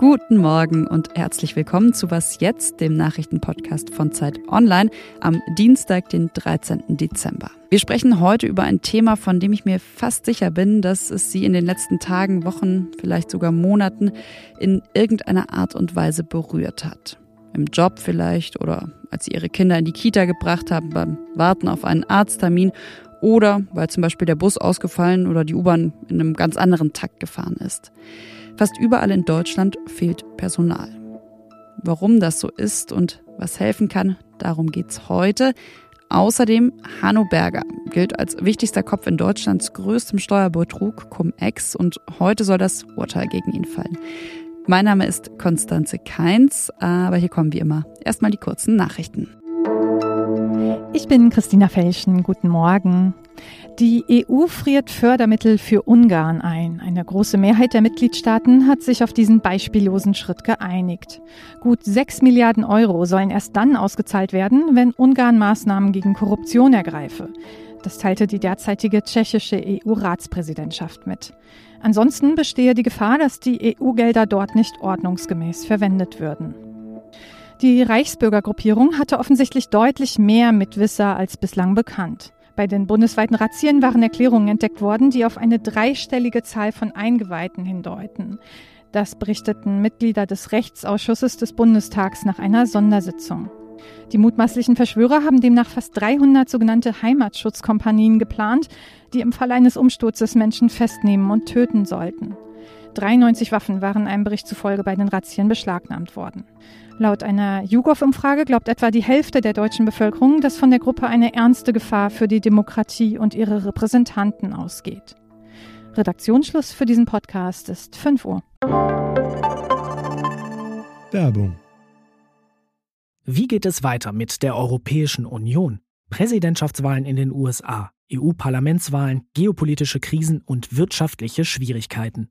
Guten Morgen und herzlich willkommen zu Was jetzt, dem Nachrichtenpodcast von Zeit Online am Dienstag, den 13. Dezember. Wir sprechen heute über ein Thema, von dem ich mir fast sicher bin, dass es Sie in den letzten Tagen, Wochen, vielleicht sogar Monaten in irgendeiner Art und Weise berührt hat. Im Job vielleicht oder als Sie Ihre Kinder in die Kita gebracht haben beim Warten auf einen Arzttermin oder weil zum Beispiel der Bus ausgefallen oder die U-Bahn in einem ganz anderen Takt gefahren ist. Fast überall in Deutschland fehlt Personal. Warum das so ist und was helfen kann, darum geht's heute. Außerdem Hanno Berger gilt als wichtigster Kopf in Deutschlands größtem Steuerbetrug, Cum-Ex, und heute soll das Urteil gegen ihn fallen. Mein Name ist Konstanze Keins, aber hier kommen wie immer erstmal die kurzen Nachrichten. Ich bin Christina Felschen. Guten Morgen. Die EU friert Fördermittel für Ungarn ein. Eine große Mehrheit der Mitgliedstaaten hat sich auf diesen beispiellosen Schritt geeinigt. Gut sechs Milliarden Euro sollen erst dann ausgezahlt werden, wenn Ungarn Maßnahmen gegen Korruption ergreife. Das teilte die derzeitige tschechische EU-Ratspräsidentschaft mit. Ansonsten bestehe die Gefahr, dass die EU-Gelder dort nicht ordnungsgemäß verwendet würden. Die Reichsbürgergruppierung hatte offensichtlich deutlich mehr Mitwisser als bislang bekannt. Bei den bundesweiten Razzien waren Erklärungen entdeckt worden, die auf eine dreistellige Zahl von Eingeweihten hindeuten. Das berichteten Mitglieder des Rechtsausschusses des Bundestags nach einer Sondersitzung. Die mutmaßlichen Verschwörer haben demnach fast 300 sogenannte Heimatschutzkompanien geplant, die im Fall eines Umsturzes Menschen festnehmen und töten sollten. 93 Waffen waren einem Bericht zufolge bei den Razzien beschlagnahmt worden. Laut einer YouGov-Umfrage glaubt etwa die Hälfte der deutschen Bevölkerung, dass von der Gruppe eine ernste Gefahr für die Demokratie und ihre Repräsentanten ausgeht. Redaktionsschluss für diesen Podcast ist 5 Uhr. Werbung. Wie geht es weiter mit der Europäischen Union? Präsidentschaftswahlen in den USA, EU-Parlamentswahlen, geopolitische Krisen und wirtschaftliche Schwierigkeiten.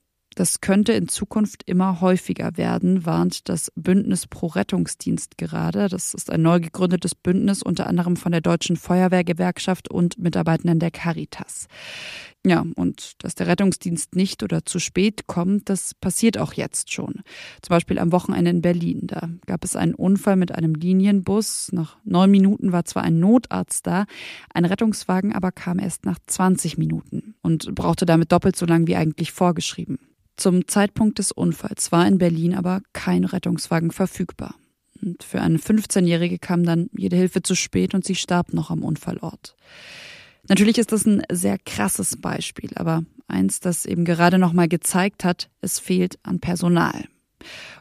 Das könnte in Zukunft immer häufiger werden, warnt das Bündnis Pro Rettungsdienst gerade. Das ist ein neu gegründetes Bündnis, unter anderem von der Deutschen Feuerwehrgewerkschaft und Mitarbeitenden der Caritas. Ja, und dass der Rettungsdienst nicht oder zu spät kommt, das passiert auch jetzt schon. Zum Beispiel am Wochenende in Berlin. Da gab es einen Unfall mit einem Linienbus. Nach neun Minuten war zwar ein Notarzt da, ein Rettungswagen aber kam erst nach 20 Minuten und brauchte damit doppelt so lang wie eigentlich vorgeschrieben. Zum Zeitpunkt des Unfalls war in Berlin aber kein Rettungswagen verfügbar. Und für eine 15-Jährige kam dann jede Hilfe zu spät und sie starb noch am Unfallort. Natürlich ist das ein sehr krasses Beispiel, aber eins, das eben gerade noch mal gezeigt hat, es fehlt an Personal.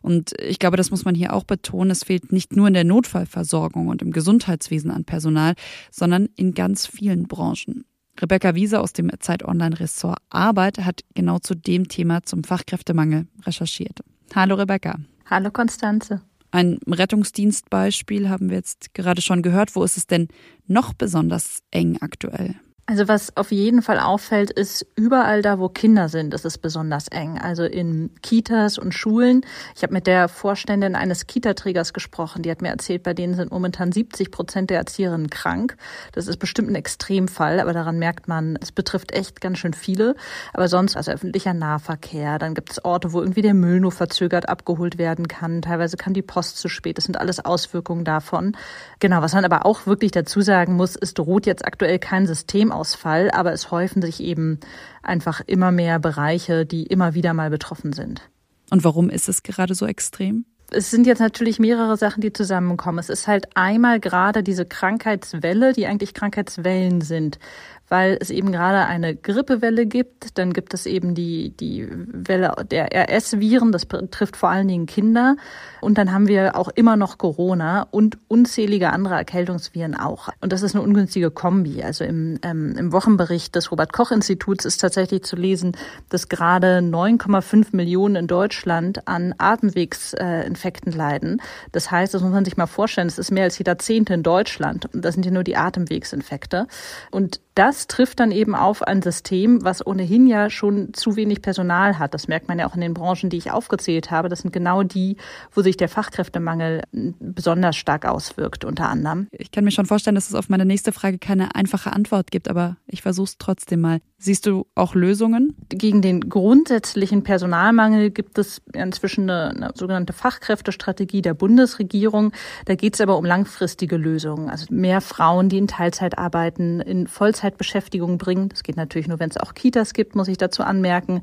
Und ich glaube, das muss man hier auch betonen, es fehlt nicht nur in der Notfallversorgung und im Gesundheitswesen an Personal, sondern in ganz vielen Branchen. Rebecca Wiese aus dem Zeit Online Ressort Arbeit hat genau zu dem Thema zum Fachkräftemangel recherchiert. Hallo Rebecca. Hallo Konstanze. Ein Rettungsdienstbeispiel haben wir jetzt gerade schon gehört. Wo ist es denn noch besonders eng aktuell? Also was auf jeden Fall auffällt, ist überall da, wo Kinder sind, ist es besonders eng. Also in Kitas und Schulen. Ich habe mit der Vorständin eines Kitaträgers gesprochen. Die hat mir erzählt, bei denen sind momentan 70 Prozent der Erzieherinnen krank. Das ist bestimmt ein Extremfall, aber daran merkt man, es betrifft echt ganz schön viele. Aber sonst, also öffentlicher Nahverkehr, dann gibt es Orte, wo irgendwie der Müll nur verzögert abgeholt werden kann. Teilweise kann die Post zu spät. Das sind alles Auswirkungen davon. Genau, was man aber auch wirklich dazu sagen muss, es droht jetzt aktuell kein System Stromausfall, aber es häufen sich eben einfach immer mehr Bereiche, die immer wieder mal betroffen sind. Und warum ist es gerade so extrem? es sind jetzt natürlich mehrere Sachen, die zusammenkommen. Es ist halt einmal gerade diese Krankheitswelle, die eigentlich Krankheitswellen sind, weil es eben gerade eine Grippewelle gibt. Dann gibt es eben die, die Welle der RS-Viren, das betrifft vor allen Dingen Kinder. Und dann haben wir auch immer noch Corona und unzählige andere Erkältungsviren auch. Und das ist eine ungünstige Kombi. Also im, ähm, im Wochenbericht des Robert-Koch-Instituts ist tatsächlich zu lesen, dass gerade 9,5 Millionen in Deutschland an Atemwegsinfekten leiden. Das heißt, das muss man sich mal vorstellen, es ist mehr als jeder Zehnte in Deutschland. Und das sind ja nur die Atemwegsinfekte. Und das trifft dann eben auf ein System, was ohnehin ja schon zu wenig Personal hat. Das merkt man ja auch in den Branchen, die ich aufgezählt habe. Das sind genau die, wo sich der Fachkräftemangel besonders stark auswirkt, unter anderem. Ich kann mir schon vorstellen, dass es auf meine nächste Frage keine einfache Antwort gibt, aber ich versuche es trotzdem mal. Siehst du auch Lösungen? Gegen den grundsätzlichen Personalmangel gibt es inzwischen eine, eine sogenannte Fachkräftestrategie der Bundesregierung. Da geht es aber um langfristige Lösungen. Also mehr Frauen, die in Teilzeit arbeiten, in Vollzeitbeschäftigung bringen. Das geht natürlich nur, wenn es auch Kitas gibt, muss ich dazu anmerken.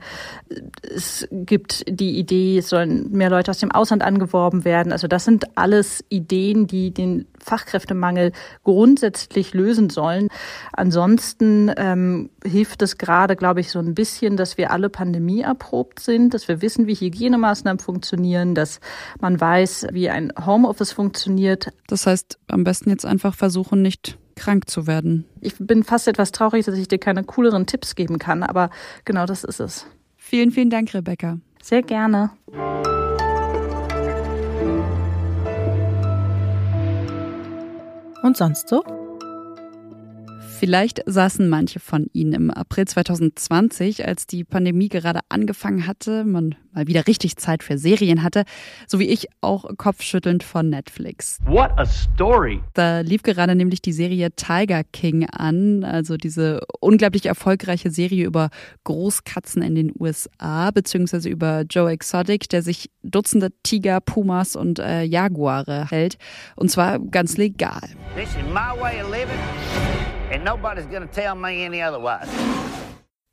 Es gibt die Idee, es sollen mehr Leute aus dem Ausland angeworben werden. Also das sind alles Ideen, die den Fachkräftemangel grundsätzlich lösen sollen. Ansonsten ähm, hilft es gerade, glaube ich, so ein bisschen, dass wir alle Pandemie erprobt sind, dass wir wissen, wie Hygienemaßnahmen funktionieren, dass man weiß, wie ein Homeoffice funktioniert. Das heißt, am besten jetzt einfach versuchen, nicht krank zu werden. Ich bin fast etwas traurig, dass ich dir keine cooleren Tipps geben kann, aber genau das ist es. Vielen, vielen Dank, Rebecca. Sehr gerne. Und sonst so? Vielleicht saßen manche von Ihnen im April 2020, als die Pandemie gerade angefangen hatte, man mal wieder richtig Zeit für Serien hatte, so wie ich auch kopfschüttelnd von Netflix. What a story! Da lief gerade nämlich die Serie Tiger King an, also diese unglaublich erfolgreiche Serie über Großkatzen in den USA, beziehungsweise über Joe Exotic, der sich Dutzende Tiger, Pumas und äh, Jaguare hält. Und zwar ganz legal. This is my way of living, and nobody's gonna tell me any otherwise.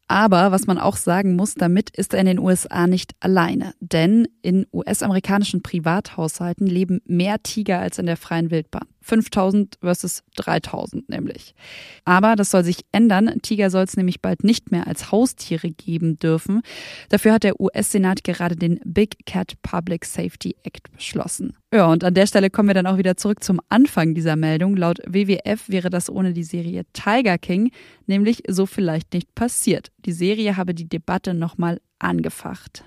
Aber was man auch sagen muss, damit ist er in den USA nicht alleine. Denn in US-amerikanischen Privathaushalten leben mehr Tiger als in der freien Wildbahn. 5000 versus 3000 nämlich. Aber das soll sich ändern. Tiger soll es nämlich bald nicht mehr als Haustiere geben dürfen. Dafür hat der US-Senat gerade den Big Cat Public Safety Act beschlossen. Ja, und an der Stelle kommen wir dann auch wieder zurück zum Anfang dieser Meldung. Laut WWF wäre das ohne die Serie Tiger King nämlich so vielleicht nicht passiert. Die Serie habe die Debatte nochmal angefacht.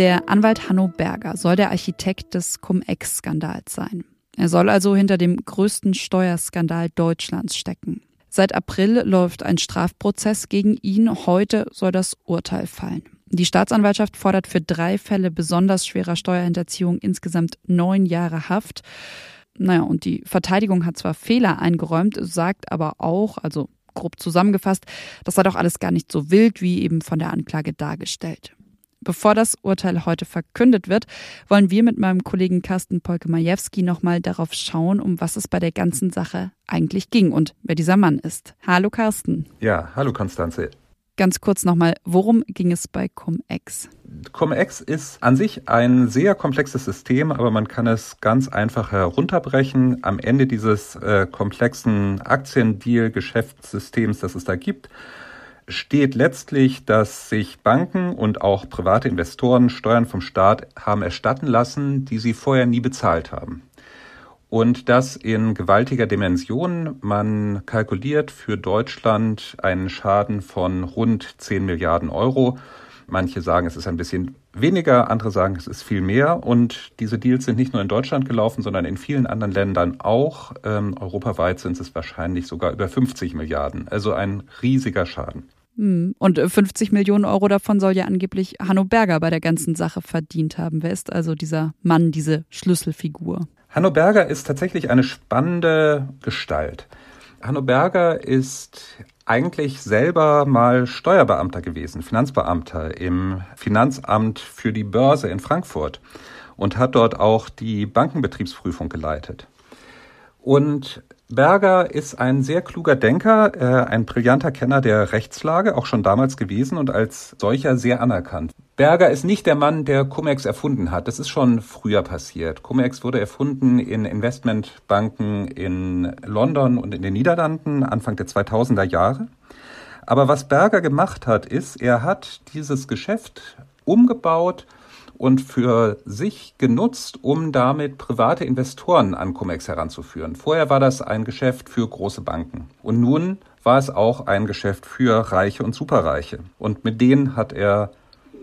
Der Anwalt Hanno Berger soll der Architekt des Cum-Ex-Skandals sein. Er soll also hinter dem größten Steuerskandal Deutschlands stecken. Seit April läuft ein Strafprozess gegen ihn. Heute soll das Urteil fallen. Die Staatsanwaltschaft fordert für drei Fälle besonders schwerer Steuerhinterziehung insgesamt neun Jahre Haft. Naja, und die Verteidigung hat zwar Fehler eingeräumt, sagt aber auch, also grob zusammengefasst, das sei doch alles gar nicht so wild wie eben von der Anklage dargestellt. Bevor das Urteil heute verkündet wird, wollen wir mit meinem Kollegen Carsten Polke-Majewski nochmal darauf schauen, um was es bei der ganzen Sache eigentlich ging und wer dieser Mann ist. Hallo Carsten. Ja, hallo Konstanze. Ganz kurz nochmal, worum ging es bei Cum-Ex? Cum-Ex ist an sich ein sehr komplexes System, aber man kann es ganz einfach herunterbrechen. Am Ende dieses äh, komplexen Aktiendeal-Geschäftssystems, das es da gibt, steht letztlich, dass sich Banken und auch private Investoren Steuern vom Staat haben erstatten lassen, die sie vorher nie bezahlt haben. Und das in gewaltiger Dimension. Man kalkuliert für Deutschland einen Schaden von rund 10 Milliarden Euro. Manche sagen, es ist ein bisschen weniger, andere sagen, es ist viel mehr. Und diese Deals sind nicht nur in Deutschland gelaufen, sondern in vielen anderen Ländern auch. Ähm, europaweit sind es wahrscheinlich sogar über 50 Milliarden. Also ein riesiger Schaden. Hm. Und 50 Millionen Euro davon soll ja angeblich Hanno Berger bei der ganzen Sache verdient haben. Wer ist also dieser Mann, diese Schlüsselfigur? Hanno Berger ist tatsächlich eine spannende Gestalt. Hanno Berger ist eigentlich selber mal Steuerbeamter gewesen, Finanzbeamter im Finanzamt für die Börse in Frankfurt und hat dort auch die Bankenbetriebsprüfung geleitet. Und Berger ist ein sehr kluger Denker, äh, ein brillanter Kenner der Rechtslage, auch schon damals gewesen und als solcher sehr anerkannt. Berger ist nicht der Mann, der Cum-Ex erfunden hat. Das ist schon früher passiert. Cum-Ex wurde erfunden in Investmentbanken in London und in den Niederlanden Anfang der 2000er Jahre. Aber was Berger gemacht hat, ist, er hat dieses Geschäft umgebaut und für sich genutzt, um damit private Investoren an Cum-Ex heranzuführen. Vorher war das ein Geschäft für große Banken. Und nun war es auch ein Geschäft für Reiche und Superreiche. Und mit denen hat er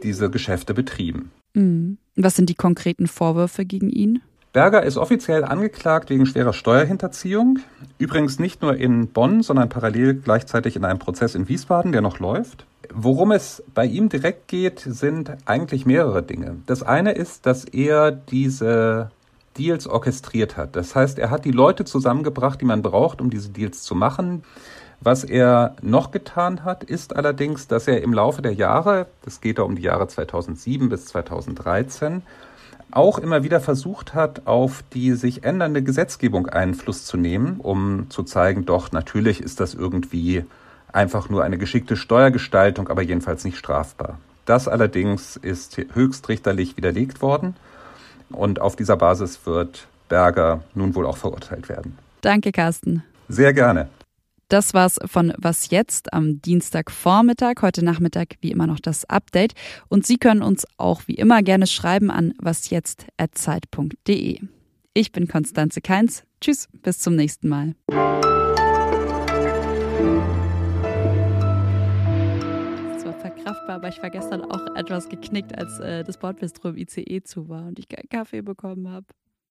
diese Geschäfte betrieben. Mhm. Was sind die konkreten Vorwürfe gegen ihn? Berger ist offiziell angeklagt wegen schwerer Steuerhinterziehung. Übrigens nicht nur in Bonn, sondern parallel gleichzeitig in einem Prozess in Wiesbaden, der noch läuft. Worum es bei ihm direkt geht, sind eigentlich mehrere Dinge. Das eine ist, dass er diese Deals orchestriert hat. Das heißt, er hat die Leute zusammengebracht, die man braucht, um diese Deals zu machen. Was er noch getan hat, ist allerdings, dass er im Laufe der Jahre, das geht da um die Jahre 2007 bis 2013, auch immer wieder versucht hat, auf die sich ändernde Gesetzgebung Einfluss zu nehmen, um zu zeigen, doch, natürlich ist das irgendwie einfach nur eine geschickte Steuergestaltung, aber jedenfalls nicht strafbar. Das allerdings ist höchstrichterlich widerlegt worden und auf dieser Basis wird Berger nun wohl auch verurteilt werden. Danke, Carsten. Sehr gerne. Das war's von Was jetzt am Dienstagvormittag. Heute Nachmittag wie immer noch das Update. Und Sie können uns auch wie immer gerne schreiben an wasjetzt.zeit.de. Ich bin Konstanze Keins. Tschüss, bis zum nächsten Mal. Verkraftbar, aber ich war gestern auch etwas geknickt, als äh, das Bordbistro im ICE zu war und ich Kaffee bekommen habe.